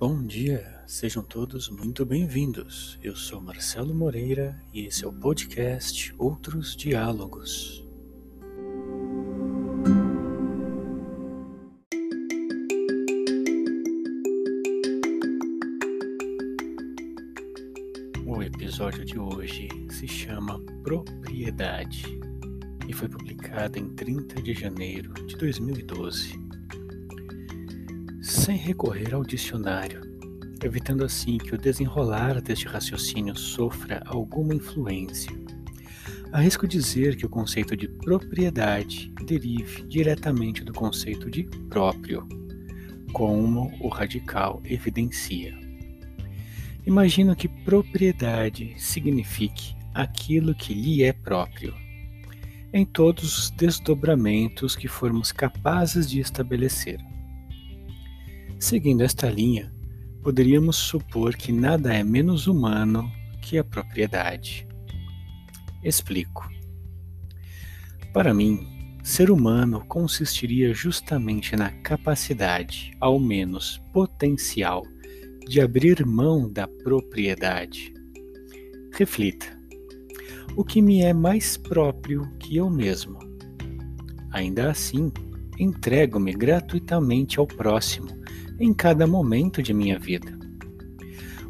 Bom dia, sejam todos muito bem-vindos. Eu sou Marcelo Moreira e esse é o podcast Outros Diálogos. O episódio de hoje se chama Propriedade e foi publicado em 30 de janeiro de 2012 sem recorrer ao dicionário, evitando assim que o desenrolar deste raciocínio sofra alguma influência. Arrisco dizer que o conceito de propriedade derive diretamente do conceito de próprio, como o radical evidencia. Imagino que propriedade signifique aquilo que lhe é próprio, em todos os desdobramentos que formos capazes de estabelecer. Seguindo esta linha, poderíamos supor que nada é menos humano que a propriedade. Explico. Para mim, ser humano consistiria justamente na capacidade, ao menos potencial, de abrir mão da propriedade. Reflita: o que me é mais próprio que eu mesmo? Ainda assim, entrego-me gratuitamente ao próximo em cada momento de minha vida.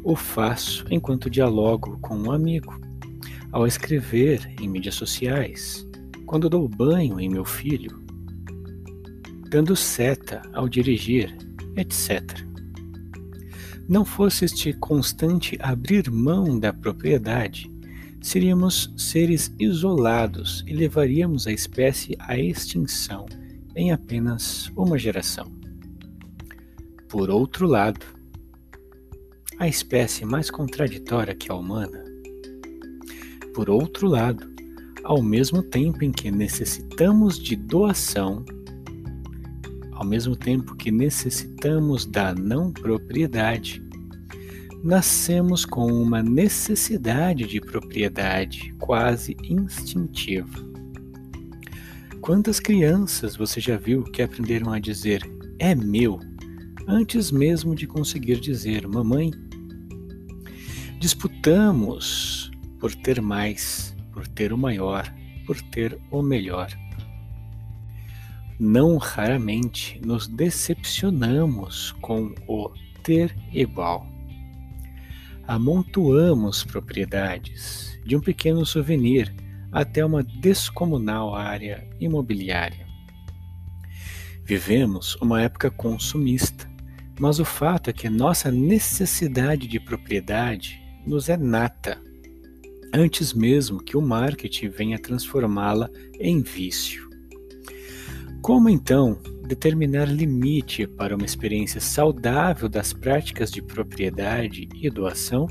O faço enquanto dialogo com um amigo, ao escrever em mídias sociais, quando dou banho em meu filho, dando seta ao dirigir, etc. Não fosse este constante abrir mão da propriedade, seríamos seres isolados e levaríamos a espécie à extinção em apenas uma geração. Por outro lado, a espécie mais contraditória que a humana. Por outro lado, ao mesmo tempo em que necessitamos de doação, ao mesmo tempo que necessitamos da não propriedade, nascemos com uma necessidade de propriedade quase instintiva. Quantas crianças você já viu que aprenderam a dizer é meu antes mesmo de conseguir dizer mamãe. Disputamos por ter mais, por ter o maior, por ter o melhor. Não raramente nos decepcionamos com o ter igual. Amontoamos propriedades, de um pequeno souvenir até uma descomunal área imobiliária. Vivemos uma época consumista, mas o fato é que nossa necessidade de propriedade nos é nata, antes mesmo que o marketing venha transformá-la em vício. Como então determinar limite para uma experiência saudável das práticas de propriedade e doação?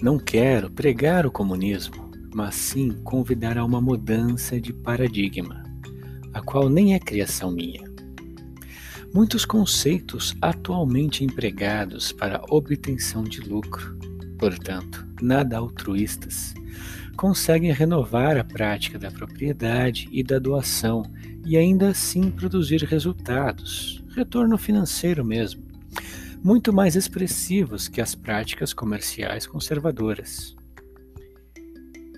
Não quero pregar o comunismo, mas sim convidar a uma mudança de paradigma, a qual nem é criação minha. Muitos conceitos atualmente empregados para obtenção de lucro, portanto, nada altruístas, conseguem renovar a prática da propriedade e da doação e ainda assim produzir resultados, retorno financeiro mesmo, muito mais expressivos que as práticas comerciais conservadoras.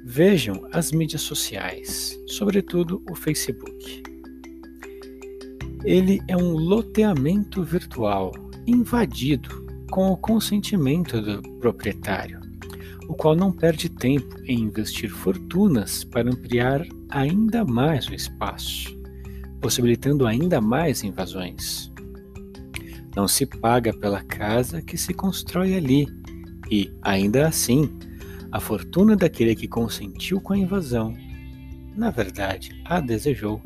Vejam as mídias sociais, sobretudo o Facebook. Ele é um loteamento virtual invadido com o consentimento do proprietário, o qual não perde tempo em investir fortunas para ampliar ainda mais o espaço, possibilitando ainda mais invasões. Não se paga pela casa que se constrói ali, e, ainda assim, a fortuna daquele que consentiu com a invasão, na verdade, a desejou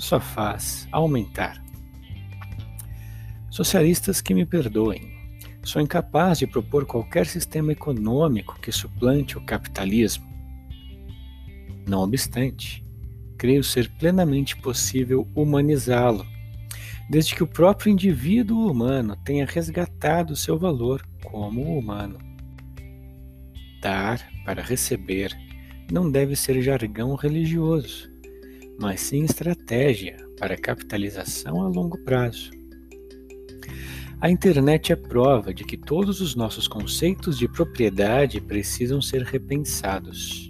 só faz aumentar. Socialistas que me perdoem, sou incapaz de propor qualquer sistema econômico que suplante o capitalismo. Não obstante, creio ser plenamente possível humanizá-lo, desde que o próprio indivíduo humano tenha resgatado seu valor como humano. Dar para receber não deve ser jargão religioso mas sim estratégia para capitalização a longo prazo. A internet é prova de que todos os nossos conceitos de propriedade precisam ser repensados.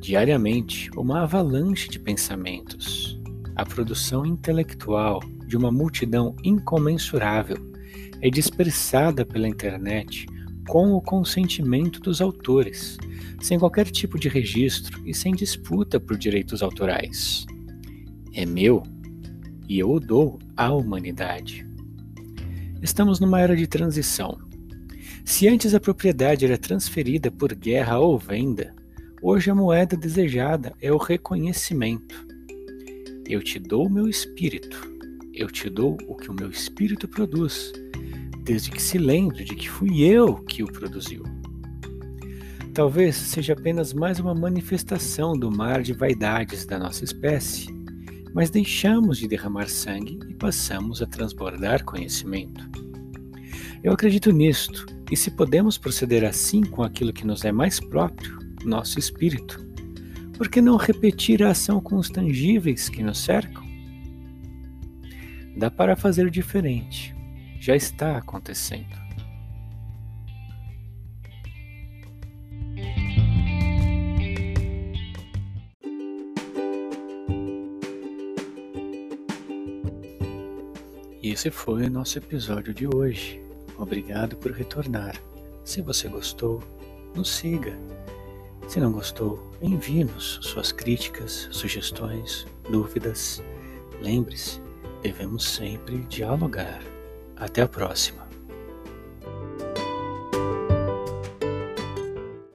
Diariamente, uma avalanche de pensamentos, a produção intelectual de uma multidão incomensurável é dispersada pela internet com o consentimento dos autores, sem qualquer tipo de registro e sem disputa por direitos autorais. É meu e eu o dou à humanidade. Estamos numa era de transição. Se antes a propriedade era transferida por guerra ou venda, Hoje a moeda desejada é o reconhecimento. Eu te dou o meu espírito, eu te dou o que o meu espírito produz, desde que se lembre de que fui eu que o produziu. Talvez seja apenas mais uma manifestação do mar de vaidades da nossa espécie, mas deixamos de derramar sangue e passamos a transbordar conhecimento. Eu acredito nisto, e se podemos proceder assim com aquilo que nos é mais próprio, nosso espírito. Por que não repetir a ação com os tangíveis que nos cercam? Dá para fazer diferente. Já está acontecendo. E esse foi o nosso episódio de hoje. Obrigado por retornar. Se você gostou, nos siga se não gostou, envie-nos suas críticas, sugestões, dúvidas. Lembre-se, devemos sempre dialogar. Até a próxima.